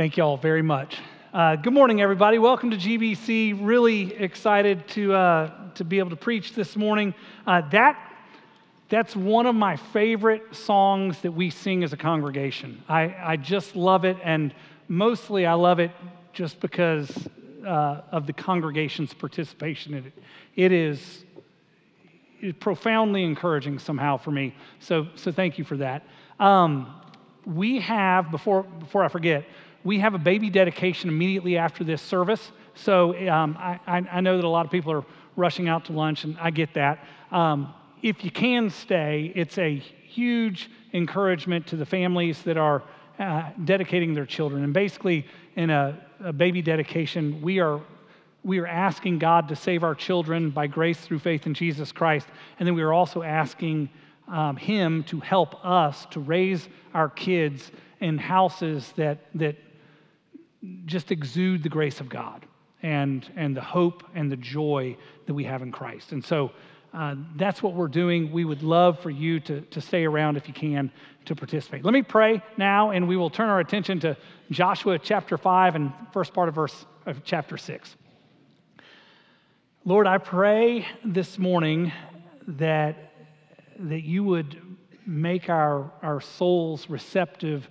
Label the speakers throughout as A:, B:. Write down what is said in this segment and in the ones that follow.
A: Thank you all very much. Uh, good morning, everybody. Welcome to GBC. Really excited to, uh, to be able to preach this morning. Uh, that, that's one of my favorite songs that we sing as a congregation. I, I just love it, and mostly I love it just because uh, of the congregation's participation in it. It is profoundly encouraging somehow for me. So, so thank you for that. Um, we have, before, before I forget, we have a baby dedication immediately after this service. So um, I, I, know that a lot of people are rushing out to lunch, and I get that. Um, if you can stay, it's a huge encouragement to the families that are uh, dedicating their children. And basically, in a, a baby dedication, we are we are asking God to save our children by grace through faith in Jesus Christ. And then we are also asking um, Him to help us to raise our kids in houses that, that just exude the grace of God and, and the hope and the joy that we have in Christ. And so uh, that's what we're doing. We would love for you to, to stay around if you can to participate. Let me pray now, and we will turn our attention to Joshua chapter 5 and first part of verse of chapter 6. Lord, I pray this morning that, that you would make our, our souls receptive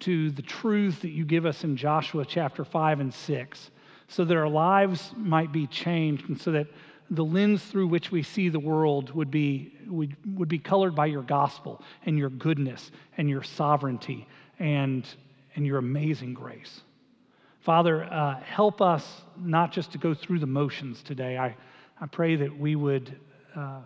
A: to the truths that you give us in Joshua chapter 5 and 6, so that our lives might be changed and so that the lens through which we see the world would be, would, would be colored by your gospel and your goodness and your sovereignty and, and your amazing grace. Father, uh, help us not just to go through the motions today. I, I pray that we would uh,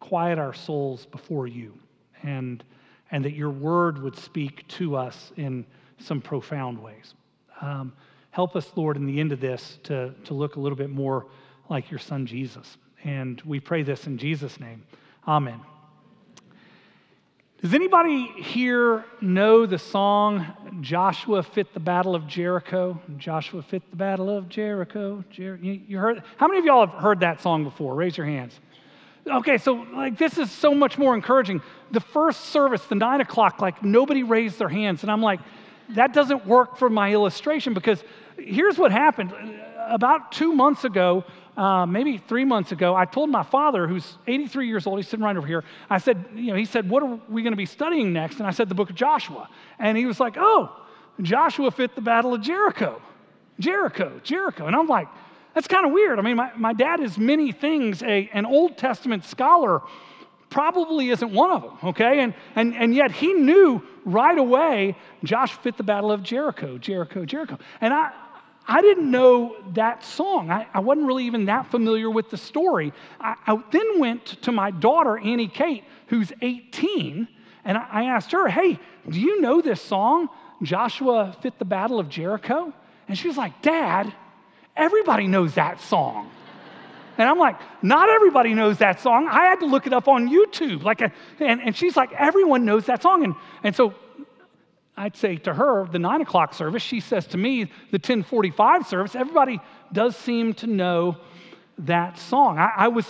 A: quiet our souls before you and and that your word would speak to us in some profound ways. Um, help us, Lord, in the end of this to, to look a little bit more like your son Jesus. And we pray this in Jesus' name. Amen. Does anybody here know the song Joshua Fit the Battle of Jericho? Joshua Fit the Battle of Jericho. Jer- you, you heard? How many of y'all have heard that song before? Raise your hands. Okay, so like this is so much more encouraging. The first service, the nine o'clock, like nobody raised their hands. And I'm like, that doesn't work for my illustration because here's what happened. About two months ago, uh, maybe three months ago, I told my father, who's 83 years old, he's sitting right over here. I said, you know, he said, what are we going to be studying next? And I said, the book of Joshua. And he was like, oh, Joshua fit the battle of Jericho. Jericho, Jericho. And I'm like, that's kind of weird. I mean, my, my dad is many things. A, an Old Testament scholar probably isn't one of them, okay? And, and, and yet he knew right away Josh fit the battle of Jericho, Jericho, Jericho. And I, I didn't know that song. I, I wasn't really even that familiar with the story. I, I then went to my daughter, Annie Kate, who's 18, and I, I asked her, hey, do you know this song, Joshua fit the battle of Jericho? And she was like, Dad, Everybody knows that song. And I'm like, not everybody knows that song. I had to look it up on YouTube. Like, a, and, and she's like, everyone knows that song. And, and so I'd say to her, the nine o'clock service, she says to me, the 1045 service, everybody does seem to know that song. I, I was,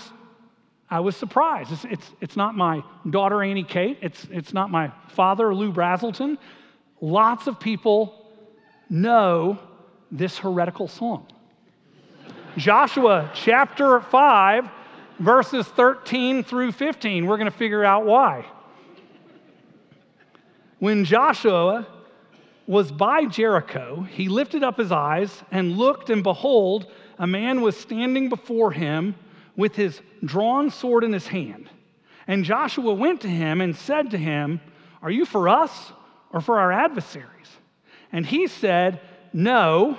A: I was surprised. It's, it's, it's, not my daughter, Annie Kate. It's, it's not my father, Lou Brazelton. Lots of people know this heretical song. Joshua chapter 5, verses 13 through 15. We're going to figure out why. When Joshua was by Jericho, he lifted up his eyes and looked, and behold, a man was standing before him with his drawn sword in his hand. And Joshua went to him and said to him, Are you for us or for our adversaries? And he said, No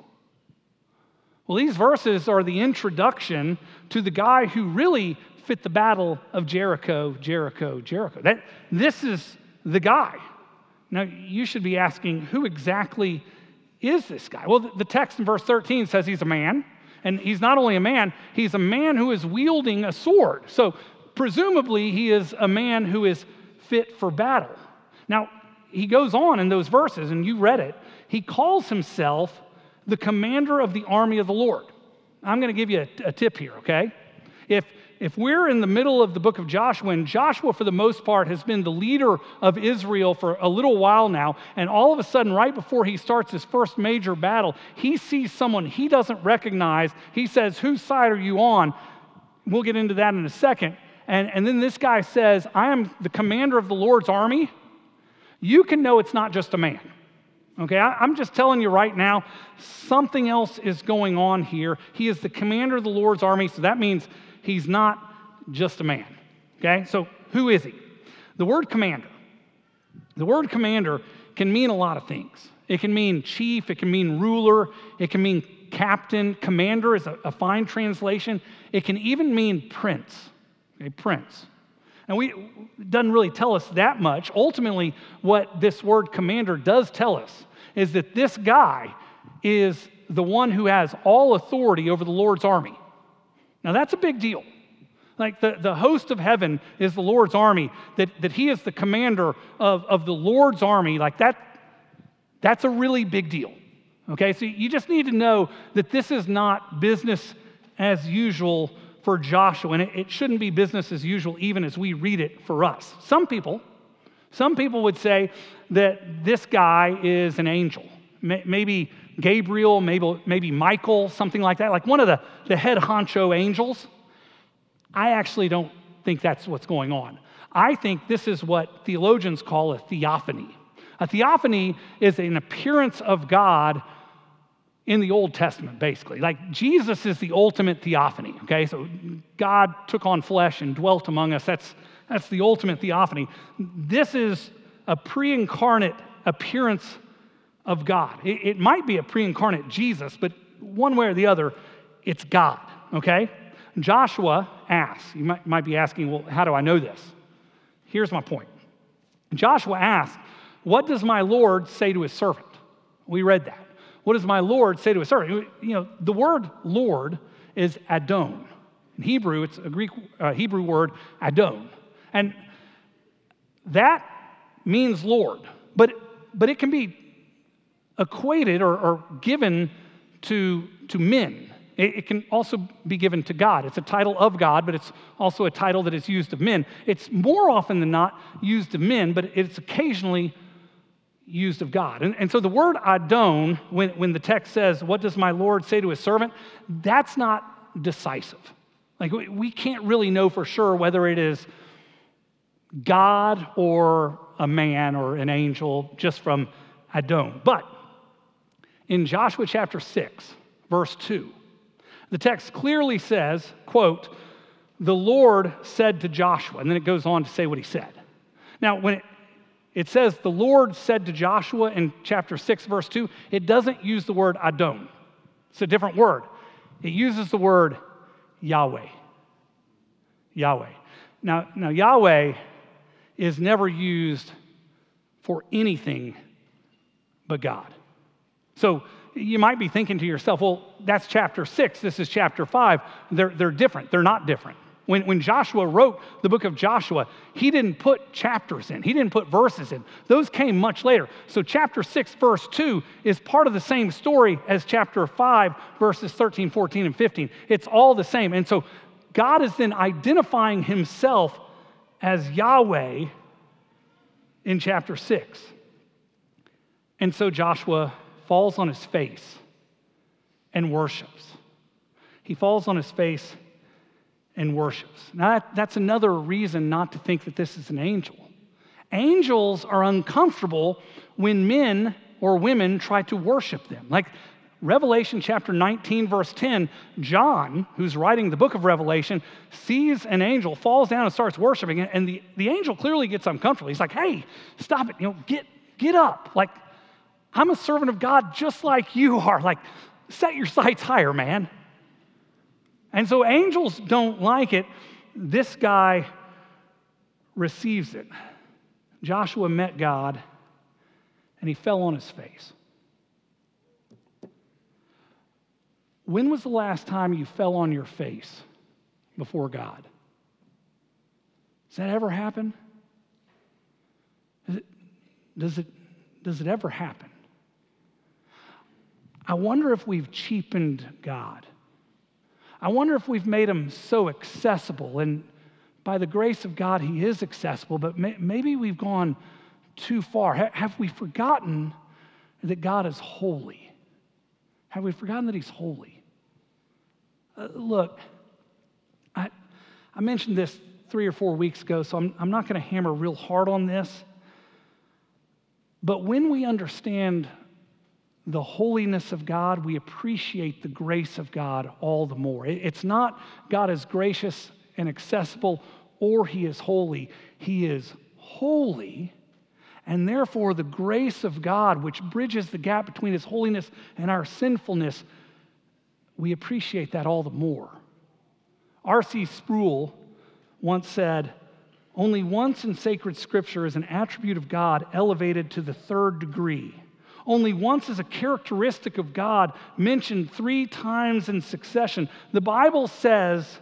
A: Well, these verses are the introduction to the guy who really fit the battle of Jericho, Jericho, Jericho. That, this is the guy. Now, you should be asking, who exactly is this guy? Well, the text in verse 13 says he's a man, And he's not only a man, he's a man who is wielding a sword. So presumably, he is a man who is fit for battle. Now, he goes on in those verses, and you read it. He calls himself the commander of the army of the Lord. I'm going to give you a, a tip here, okay? If, if we're in the middle of the book of Joshua, and Joshua, for the most part, has been the leader of Israel for a little while now, and all of a sudden, right before he starts his first major battle, he sees someone he doesn't recognize. He says, Whose side are you on? We'll get into that in a second. And, and then this guy says, I am the commander of the Lord's army. You can know it's not just a man. Okay, I, am just telling you right now, something else is going on here. He is the commander of the Lord's army, so that means he's not just a man. Okay, so who is he? The word commander. The word commander can mean a lot of things. It can mean chief, it can mean ruler, it can mean captain. Commander is a, a fine translation. It can even mean prince. Okay, prince. And we doesn't really tell us that much. Ultimately, what this word commander does tell us is that this guy is the one who has all authority over the Lord's army. Now, that's a big deal. Like the, the host of heaven is the Lord's army, that, that he is the commander of, of the Lord's army, like that, that's a really big deal. Okay, so you just need to know that this is not business as usual for Joshua, and it, it shouldn't be business as usual even as we read it for us. Some people, some people would say that this guy is an angel. Maybe Gabriel, maybe, maybe Michael, something like that, like one of the, the head honcho angels. I actually don't think that's what's going on. I think this is what theologians call a theophany. A theophany is an appearance of God in the Old Testament, basically. Like Jesus is the ultimate theophany, okay? So God took on flesh and dwelt among us. That's, that's the ultimate theophany. This is a pre incarnate appearance of God. It, it might be a pre incarnate Jesus, but one way or the other, it's God, okay? Joshua asks, you might, might be asking, well, how do I know this? Here's my point. Joshua asks, What does my Lord say to his servant? We read that. What does my Lord say to his servant? You know, the word Lord is Adon. In Hebrew, it's a Greek uh, Hebrew word, Adon. And that means Lord, but, but it can be equated or, or given to, to men. It, it, can also be given to God. It's a title of God, but it's also a title that is used of men. It's more often than not used of men, but it's occasionally used of God. And, and so the word Adon, when, when the text says, What does my Lord say to his servant? that's not decisive. Like we, we can't really know for sure whether it is God or a man or an angel just from Adon. But in Joshua chapter 6, verse 2, the text clearly says, quote, the Lord said to Joshua, and then it goes on to say what he said. Now, when it, it says the Lord said to Joshua in chapter 6, verse 2, it doesn't use the word Adon. It's a different word. It uses the word Yahweh. Yahweh. Now, now Yahweh is never used for anything but God. So you might be thinking to yourself, well, that's chapter six, this is chapter five. They're, they're different, they're not different. When, when Joshua wrote the book of Joshua, he didn't put chapters in, he didn't put verses in. Those came much later. So, chapter 6, verse 2 is part of the same story as chapter 5, verses 13, 14, and 15. It's all the same. And so, God is then identifying himself as Yahweh in chapter 6. And so, Joshua falls on his face and worships. He falls on his face and worships. Now, that, that's another reason not to think that this is an angel. Angels are uncomfortable when men or women try to worship them. Like Revelation chapter 19, verse 10, John, who's writing the book of Revelation, sees an angel, falls down and starts worshiping, it, and the, the angel clearly gets uncomfortable. He's like, hey, stop it, you know, get, get up. Like, I'm a servant of God just like you are. Like, set your sights higher, man. And so angels don't like it. This guy receives it. Joshua met God and he fell on his face. When was the last time you fell on your face before God? Does that ever happen? Does it, does it, does it ever happen? I wonder if we've cheapened God. I wonder if we've made him so accessible. And by the grace of God, he is accessible, but may, maybe we've gone too far. Ha- have we forgotten that God is holy? Have we forgotten that he's holy? Uh, look, I, I mentioned this three or four weeks ago, so I'm, I'm not going to hammer real hard on this. But when we understand the holiness of God, we appreciate the grace of God all the more. It's not God is gracious and accessible or he is holy. He is holy, and therefore the grace of God, which bridges the gap between his holiness and our sinfulness, we appreciate that all the more. R.C. Sproul once said, Only once in sacred scripture is an attribute of God elevated to the third degree. Only once is a characteristic of God mentioned three times in succession. The Bible says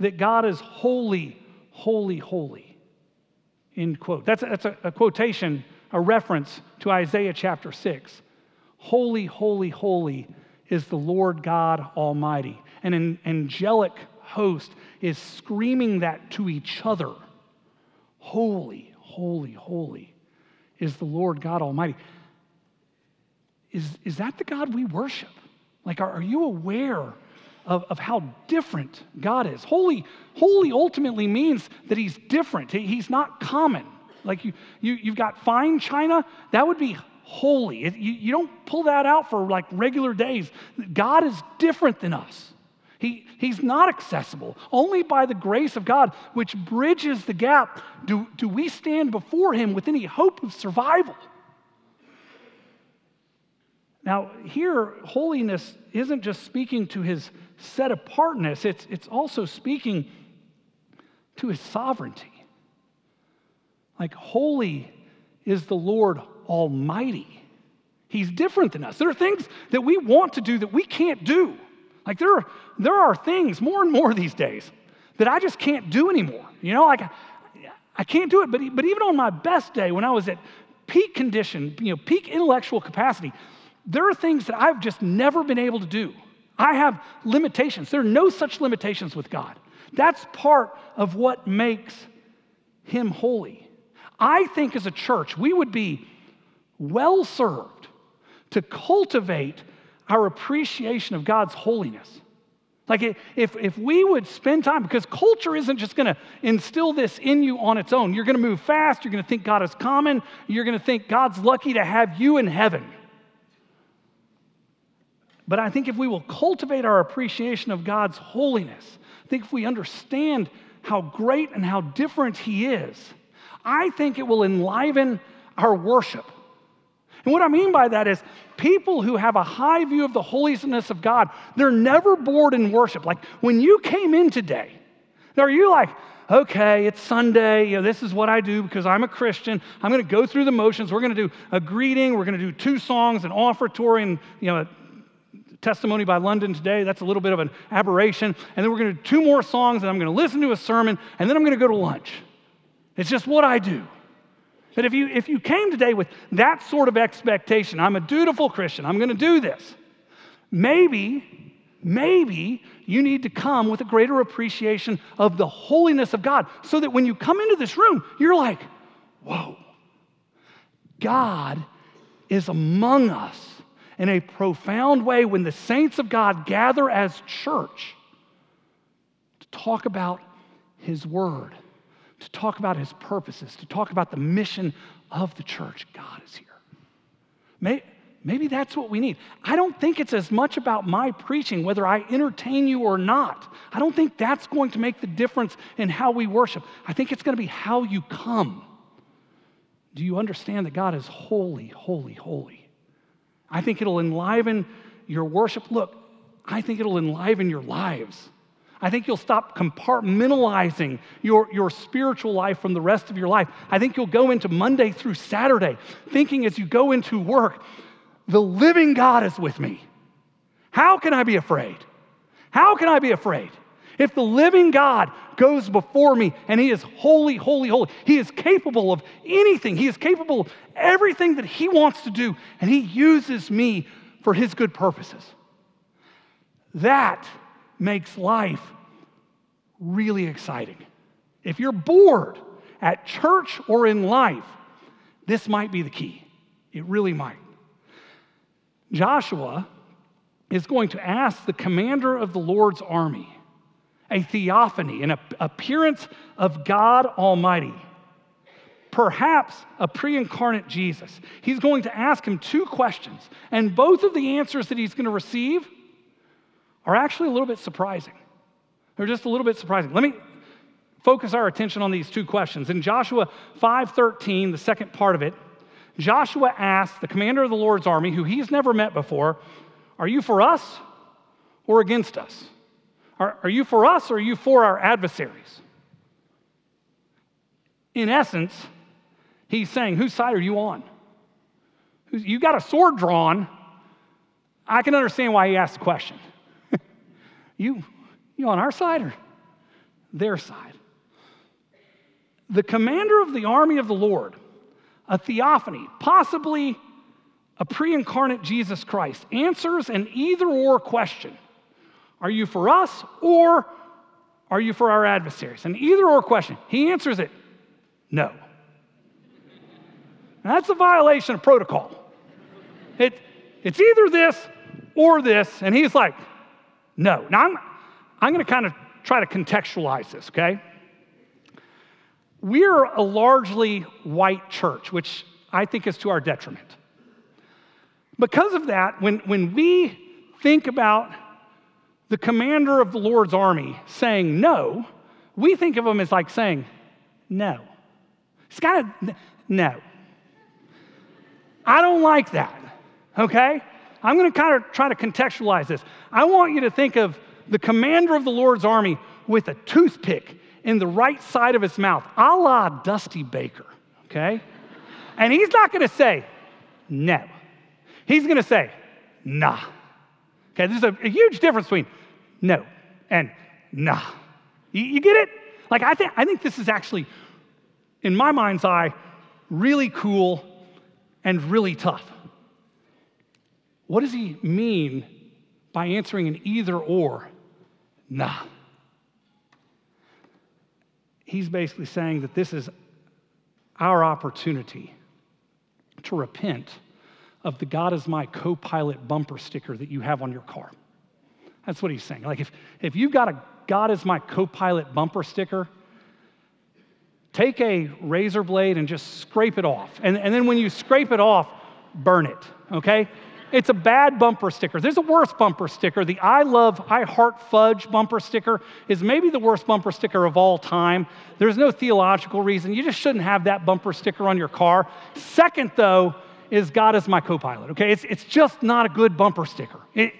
A: that God is holy, holy, holy. End quote. That's, a, that's a, a quotation, a reference to Isaiah chapter 6. Holy, holy, holy is the Lord God Almighty. And an angelic host is screaming that to each other. Holy, holy, holy is the Lord God Almighty is, is that the God we worship? Like, are, are you aware of, of how different God is? Holy, holy ultimately means that He's different, he, He's not common. Like, you, you, you've got fine china, that would be holy. It, you, you don't pull that out for like regular days. God is different than us. He, he's not accessible. Only by the grace of God, which bridges the gap, do, do we stand before Him with any hope of survival. Now, here, holiness isn't just speaking to his set apartness, it's, it's also speaking to his sovereignty. Like, holy is the Lord Almighty. He's different than us. There are things that we want to do that we can't do. Like, there are, there are things more and more these days that I just can't do anymore. You know, like, I, I can't do it. But, but even on my best day, when I was at peak condition, you know, peak intellectual capacity, there are things that I've just never been able to do. I have limitations. There are no such limitations with God. That's part of what makes Him holy. I think as a church, we would be well served to cultivate our appreciation of God's holiness. Like if, if we would spend time, because culture isn't just going to instill this in you on its own. You're going to move fast. You're going to think God is common. You're going to think God's lucky to have you in heaven. But I think if we will cultivate our appreciation of God's holiness, I think if we understand how great and how different He is, I think it will enliven our worship. And what I mean by that is people who have a high view of the holiness of God, they're never bored in worship. Like when you came in today, are you like, okay, it's Sunday, you know, this is what I do because I'm a Christian. I'm going to go through the motions. We're going to do a greeting, we're going to do two songs, an offertory, and you know, testimony by London today. That's a little bit of an aberration. And then we're going to do two more songs, and I'm going to listen to a sermon, and then I'm going to go to lunch. It's just what I do. But if you, if you came today with that sort of expectation, I'm a dutiful Christian, I'm going to do this, maybe, maybe you need to come with a greater appreciation of the holiness of God so that when you come into this room, you're like, whoa, God is among us in a profound way when the saints of God gather as church to talk about His Word, to talk about His purposes, to talk about the mission of the church. God is here. Maybe, that's what we need. I don't think it's as much about my preaching, whether I entertain you or not. I don't think that's going to make the difference in how we worship. I think it's going to be how you come. Do you understand that God is holy, holy, holy? I think it'll enliven your worship. Look, I think it'll enliven your lives. I think you'll stop compartmentalizing your, your spiritual life from the rest of your life. I think you'll go into Monday through Saturday thinking as you go into work, the living God is with me. How can I be afraid? How can I be afraid? If the living God goes before me and he is holy, holy, holy, he is capable of anything, he is capable of everything that he wants to do, and he uses me for his good purposes. That makes life really exciting. If you're bored at church or in life, this might be the key. It really might. Joshua is going to ask the commander of the Lord's army, a theophany, an appearance of God Almighty, perhaps a pre incarnate Jesus. He's going to ask him two questions, and both of the answers that he's going to receive are actually a little bit surprising. They're just a little bit surprising. Let me focus our attention on these two questions. In Joshua 5:13, the second part of it, Joshua asks the commander of the Lord's army, who he's never met before, Are you for us or against us? Are, are you for us or are you for our adversaries? In essence, he's saying, Whose side are you on? You got a sword drawn. I can understand why he asked the question. You, you on our side or their side? The commander of the army of the Lord a theophany, possibly a pre incarnate Jesus Christ, answers an either or question Are you for us or are you for our adversaries? An either or question. He answers it no. That's a violation of protocol. It, it's either this or this, and he's like, no. Now, I'm, I'm going to kind of try to contextualize this, okay? We're a largely white church, which I think is to our detriment. Because of that, when, when we think about the commander of the Lord's army saying no, we think of him as like saying no. It's kind of no. I don't like that, okay? I'm going to kind of try to contextualize this. I want you to think of the commander of the Lord's army with a toothpick in the right side of his mouth, a la Dusty Baker, okay? And he's not gonna say, no. He's gonna say, nah. Okay, there's a, a huge difference between no and nah. You, you get it? Like, I think, I think this is actually, in my mind's eye, really cool and really tough. What does he mean by answering an either or? Nah he's basically saying that this is our opportunity to repent of the God is my co pilot bumper sticker that you have on your car. That's what he's saying. Like, if, if you've got a God is my co pilot bumper sticker, take a razor blade and just scrape it off. And, and then when you scrape it off, burn it, okay? It's a bad bumper sticker. There's a worse bumper sticker. The I love, I heart fudge bumper sticker is maybe the worst bumper sticker of all time. There's no theological reason. You just shouldn't have that bumper sticker on your car. Second, though, is God is my co pilot, okay? It's, it's just not a good bumper sticker. It,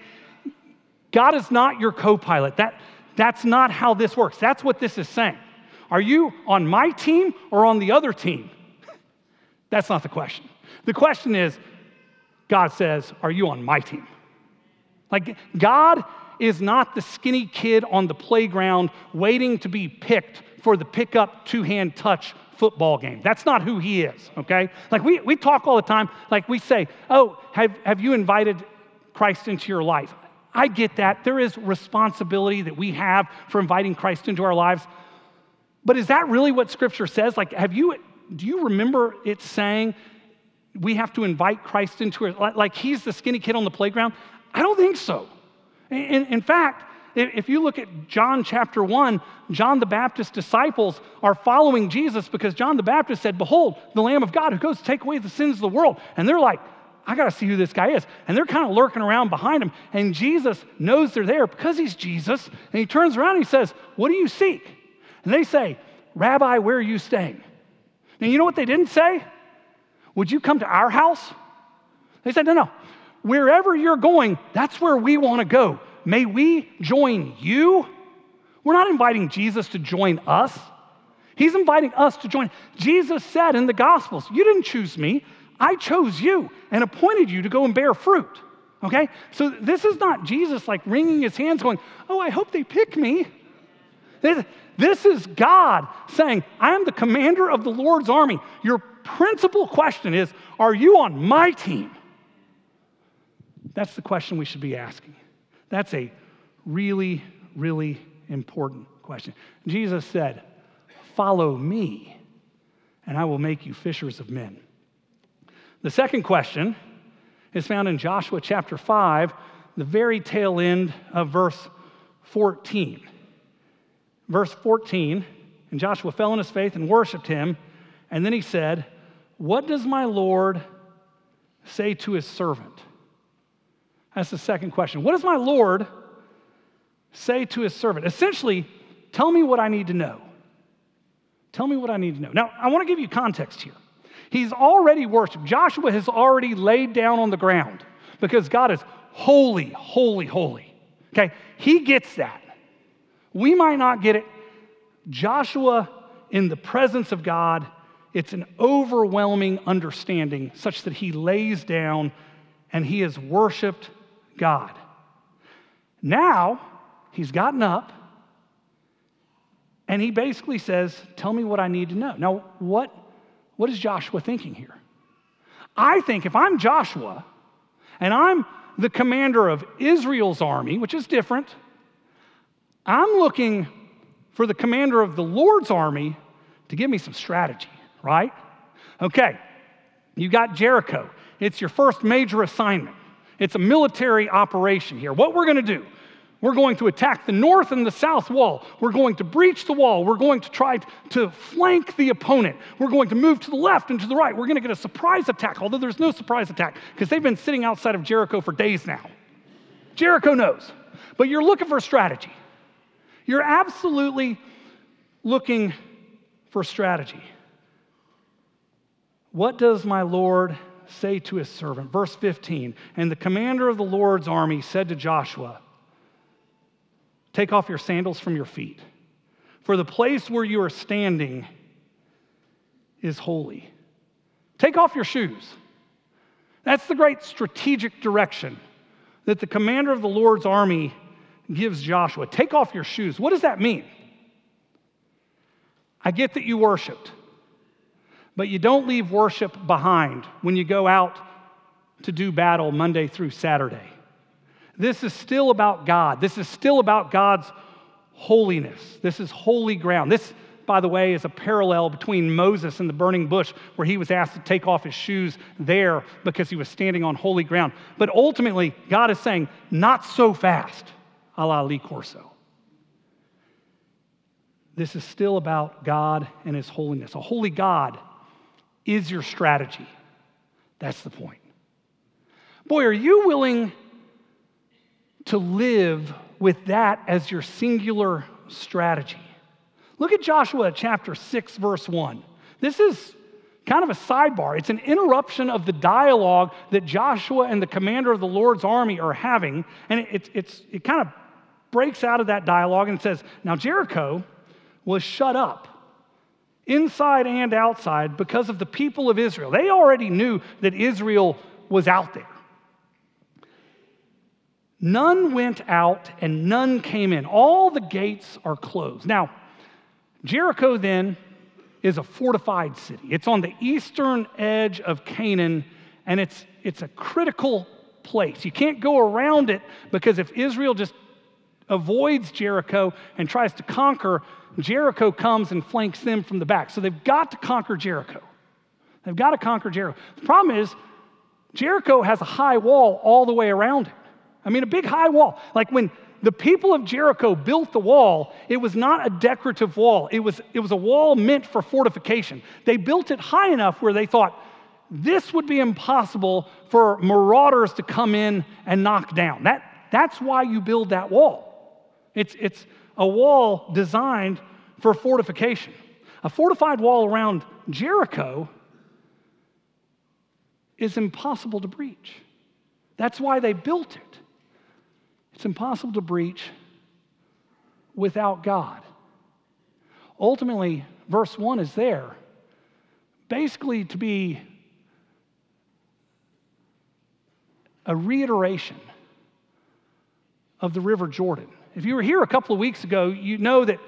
A: God is not your co pilot. That, that's not how this works. That's what this is saying. Are you on my team or on the other team? That's not the question. The question is, God says, Are you on my team? Like, God is not the skinny kid on the playground waiting to be picked for the pickup two hand touch football game. That's not who he is, okay? Like, we, we talk all the time, like, we say, Oh, have, have you invited Christ into your life? I get that. There is responsibility that we have for inviting Christ into our lives. But is that really what Scripture says? Like, have you, do you remember it saying we have to invite Christ into it like he's the skinny kid on the playground? I don't think so. In, in fact, if you look at John chapter 1, John the Baptist's disciples are following Jesus because John the Baptist said, Behold, the Lamb of God who goes to take away the sins of the world. And they're like, I got to see who this guy is. And they're kind of lurking around behind him. And Jesus knows they're there because he's Jesus. And he turns around and he says, What do you seek? And they say, Rabbi, where are you staying? And you know what they didn't say? Would you come to our house? They said, No, no. Wherever you're going, that's where we want to go. May we join you? We're not inviting Jesus to join us. He's inviting us to join. Jesus said in the Gospels, You didn't choose me, I chose you and appointed you to go and bear fruit. Okay? So this is not Jesus like wringing his hands going, Oh, I hope they pick me. This, is God saying, I am the commander of the Lord's army. Your principal question is, Are you on my team? That's the question we should be asking. That's a really, really important question. Jesus said, Follow me, and I will make you fishers of men. The second question is found in Joshua chapter 5, the very tail end of verse 14. Verse 14, and Joshua fell on his faith and worshiped him. And then he said, What does my Lord say to his servant? That's the second question. What does my Lord say to his servant? Essentially, tell me what I need to know. Tell me what I need to know. Now, I want to give you context here. He's already worshiped. Joshua has already laid down on the ground because God is holy, holy, holy. Okay? He gets that. We might not get it. Joshua, in the presence of God, it's an overwhelming understanding such that he lays down and he has worshiped God. Now, he's gotten up and he basically says, Tell me what I need to know. Now, what, what is Joshua thinking here? I think if I'm Joshua and I'm the commander of Israel's army, which is different, I'm looking for the commander of the Lord's army to give me some strategy, right? Okay, you got Jericho. It's your first major assignment. It's a military operation here. What we're going to do, we're going to attack the north and the south wall. We're going to breach the wall. We're going to try to flank the opponent. We're going to move to the left and to the right. We're going to get a surprise attack, although there's no surprise attack because they've been sitting outside of Jericho for days now. Jericho knows. But you're looking for strategy. You're absolutely looking for strategy. What does my Lord say to his servant? Verse 15 And the commander of the Lord's army said to Joshua, Take off your sandals from your feet, for the place where you are standing is holy. Take off your shoes. That's the great strategic direction that the commander of the Lord's army gives Joshua. Take off your shoes. What does that mean? I get that you worshiped. But you don't leave worship behind when you go out to do battle Monday through Saturday. This is still about God. This is still about God's holiness. This is holy ground. This, by the way, is a parallel between Moses and the burning bush, where he was asked to take off his shoes there because he was standing on holy ground. But ultimately, God is saying, not so fast, a la Lee Corso. This is still about God and his holiness. A holy God is your strategy. That's the point. Boy, are you willing to live with that as your singular strategy? Look at Joshua chapter 6, verse 1. This is kind of a sidebar. It's an interruption of the dialogue that Joshua and the commander of the Lord's army are having. And it, it, it kind of breaks out of that dialogue and says, Now Jericho was shut up inside and outside, because of the people of Israel. They already knew that Israel was out there. None went out and none came in. All the gates are closed. Now, Jericho then is a fortified city. It's on the eastern edge of Canaan, and it's, it's a critical place. You can't go around it because if Israel just avoids Jericho and tries to conquer, Jericho comes and flanks them from the back. So they've got to conquer Jericho. They've got to conquer Jericho. The problem is, Jericho has a high wall all the way around it. I mean, a big high wall. Like when the people of Jericho built the wall, it was not a decorative wall, it was, it was a wall meant for fortification. They built it high enough where they thought this would be impossible for marauders to come in and knock down. That, that's why you build that wall. It's, it's a wall designed for fortification. A fortified wall around Jericho is impossible to breach. That's why they built it. It's impossible to breach without God. Ultimately, verse 1 is there basically to be a reiteration of the River Jordan. If you were here a couple of weeks ago, you know that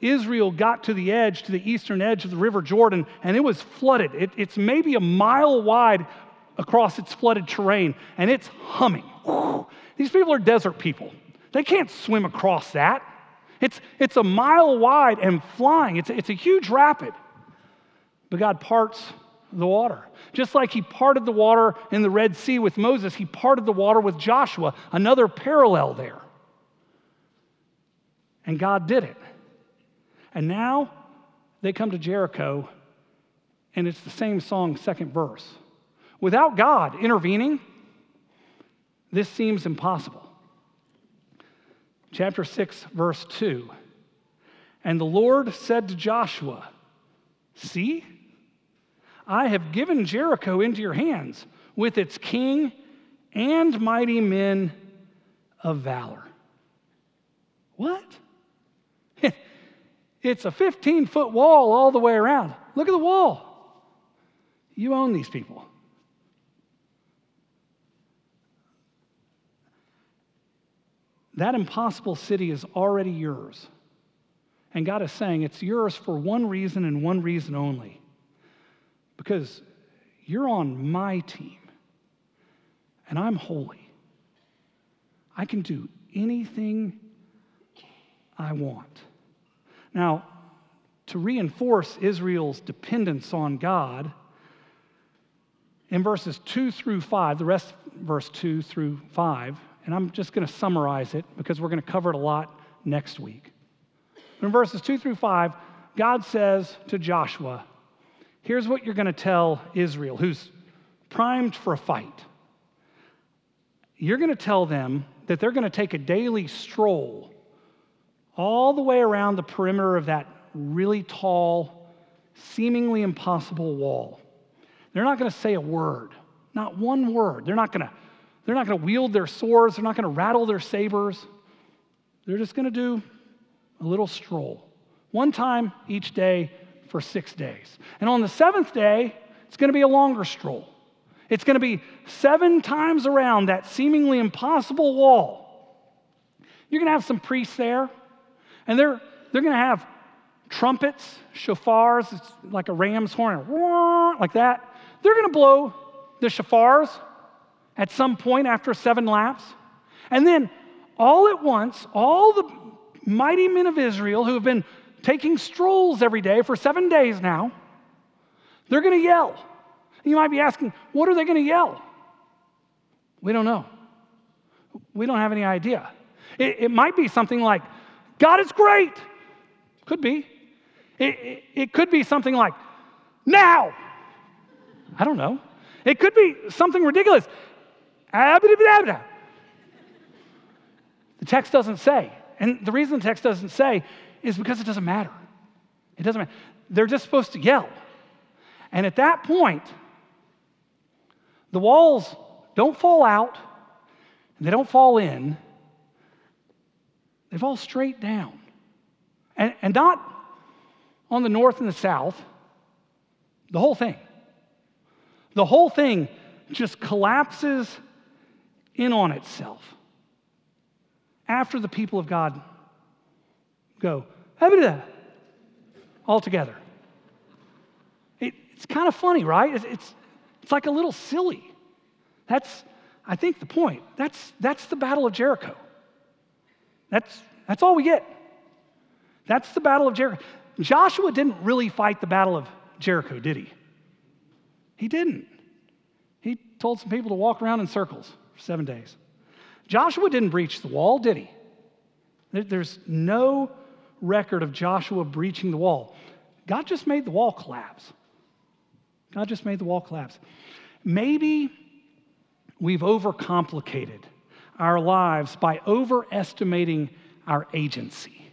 A: Israel got to the edge, to the eastern edge of the River Jordan, and it was flooded. It, it's maybe a mile wide across its flooded terrain, and it's humming. These people are desert people. They can't swim across that. It's, it's a mile wide and flying. It's, it's a huge rapid. But God parts the water. Just like he parted the water in the Red Sea with Moses, he parted the water with Joshua, another parallel there. And God did it. And now they come to Jericho, and it's the same song, second verse. Without God intervening, this seems impossible. Chapter 6, verse 2. And the Lord said to Joshua, See, I have given Jericho into your hands with its king and mighty men of valor. What? It's a 15 foot wall all the way around. Look at the wall. You own these people. That impossible city is already yours. And God is saying it's yours for one reason and one reason only because you're on my team and I'm holy. I can do anything I want. Now, to reinforce Israel's dependence on God, in verses 2 through 5, the rest, verse 2 through 5, and I'm just going to summarize it because we're going to cover it a lot next week. In verses 2 through 5, God says to Joshua, Here's what you're going to tell Israel, who's primed for a fight. You're going to tell them that they're going to take a daily stroll all the way around the perimeter of that really tall, seemingly impossible wall. They're not going to say a word, not one word. They're not going to, they're not going to wield their swords, they're not going to rattle their sabers. They're just going to do a little stroll. One time each day for six days. And on the seventh day, it's going to be a longer stroll. It's going to be seven times around that seemingly impossible wall. You're going to have some priests there, and they're, they're going to have trumpets, shofars, it's like a ram's horn, like that. They're going to blow the shofars at some point after seven laps. And then all at once, all the mighty men of Israel who have been taking strolls every day for seven days now, they're going to yell. You might be asking, what are they going to yell? We don't know. We don't have any idea. It, it might be something like, God is great. Could be. It, it, it could be something like, now. I don't know. It could be something ridiculous. The text doesn't say. And the reason the text doesn't say is because it doesn't matter. It doesn't matter. They're just supposed to yell. And at that point, the walls don't fall out, and they don't fall in, they fall straight down. And, and not on the north and the south, the whole thing. The whole thing just collapses in on itself after the people of God go all together. It, it's kind of funny, right? It's, it's, it's like a little silly. That's, I think, the point. That's, that's the Battle of Jericho. That's, that's all we get. That's the Battle of Jericho. Joshua didn't really fight the Battle of Jericho, did he? He didn't. He told some people to walk around in circles for seven days. Joshua didn't breach the wall, did he? There's no record of Joshua breaching the wall. God just made the wall collapse. God just made the wall collapse. Maybe we've overcomplicated our lives by overestimating our agency,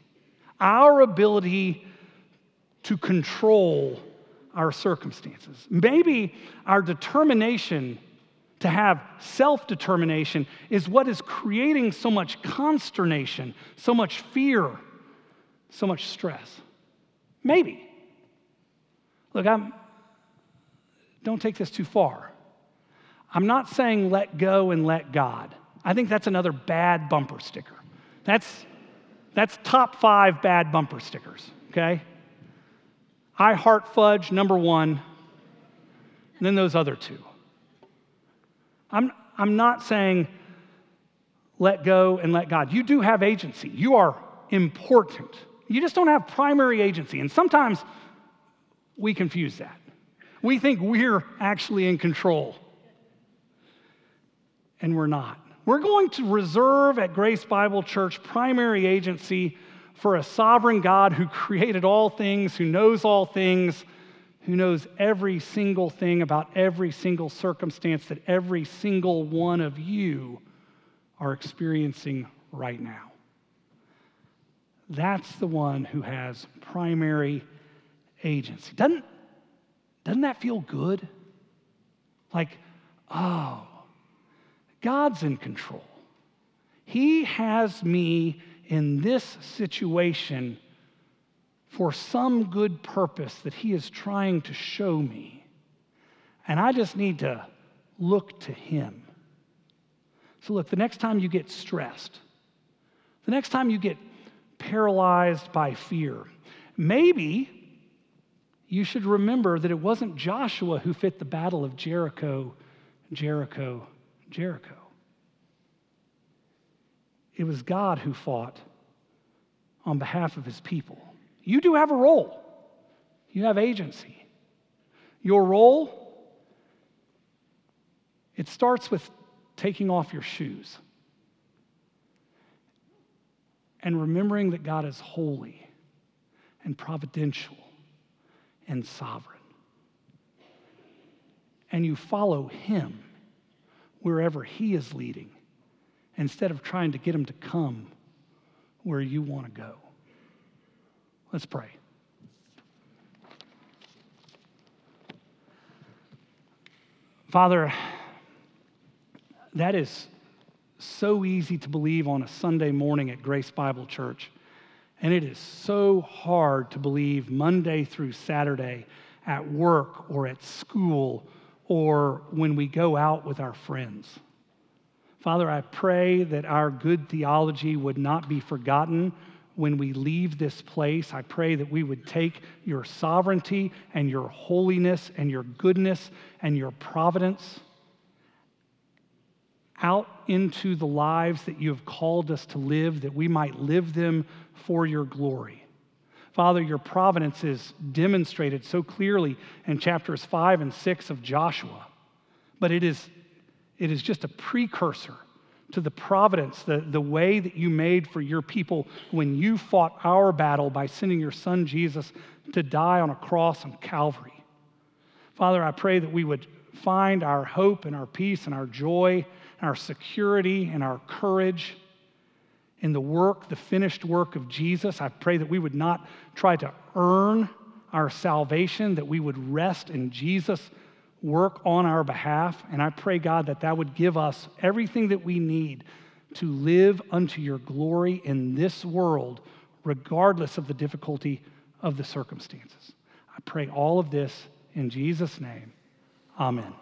A: our ability to control our circumstances. Maybe our determination to have self determination is what is creating so much consternation, so much fear, so much stress. Maybe. Look, I'm, don't take this too far. I'm not saying let go and let God. I think that's another bad bumper sticker. That's, that's top five bad bumper stickers, okay? I heart fudge, number one, and then those other two. I'm, I'm not saying let go and let God. You do have agency, you are important. You just don't have primary agency. And sometimes we confuse that. We think we're actually in control, and we're not. We're going to reserve at Grace Bible Church primary agency for a sovereign God who created all things, who knows all things, who knows every single thing about every single circumstance that every single one of you are experiencing right now. That's the one who has primary agency. Doesn't, doesn't that feel good? Like, oh, God's in control. He has me in this situation for some good purpose that He is trying to show me. And I just need to look to Him. So, look, the next time you get stressed, the next time you get paralyzed by fear, maybe you should remember that it wasn't Joshua who fit the battle of Jericho, Jericho, Jericho. It was God who fought on behalf of his people. You do have a role, you have agency. Your role, it starts with taking off your shoes and remembering that God is holy and providential and sovereign. And you follow Him wherever He is leading instead of trying to get Him to come where you want to go. Let's pray. Father, that is so easy to believe on a Sunday morning at Grace Bible Church. And it is so hard to believe Monday through Saturday at work or at school or when we go out with our friends. Father, I pray that our good theology would not be forgotten when we leave this place. I pray that we would take your sovereignty and your holiness and your goodness and your providence out into the lives that you have called us to live, that we might live them for your glory. Father, your providence is demonstrated so clearly in chapters 5 and 6 of Joshua, but it is, it is just a precursor to the providence, the, the way that you made for your people when you fought our battle by sending your son Jesus to die on a cross on Calvary. Father, I pray that we would find our hope and our peace and our joy and our security and our courage in the work, the finished work of Jesus. I pray that we would not try to earn our salvation, that we would rest in Jesus' work on our behalf. And I pray, God, that that would give us everything that we need to live unto your glory in this world, regardless of the difficulty of the circumstances. I pray all of this in Jesus' name. Amen.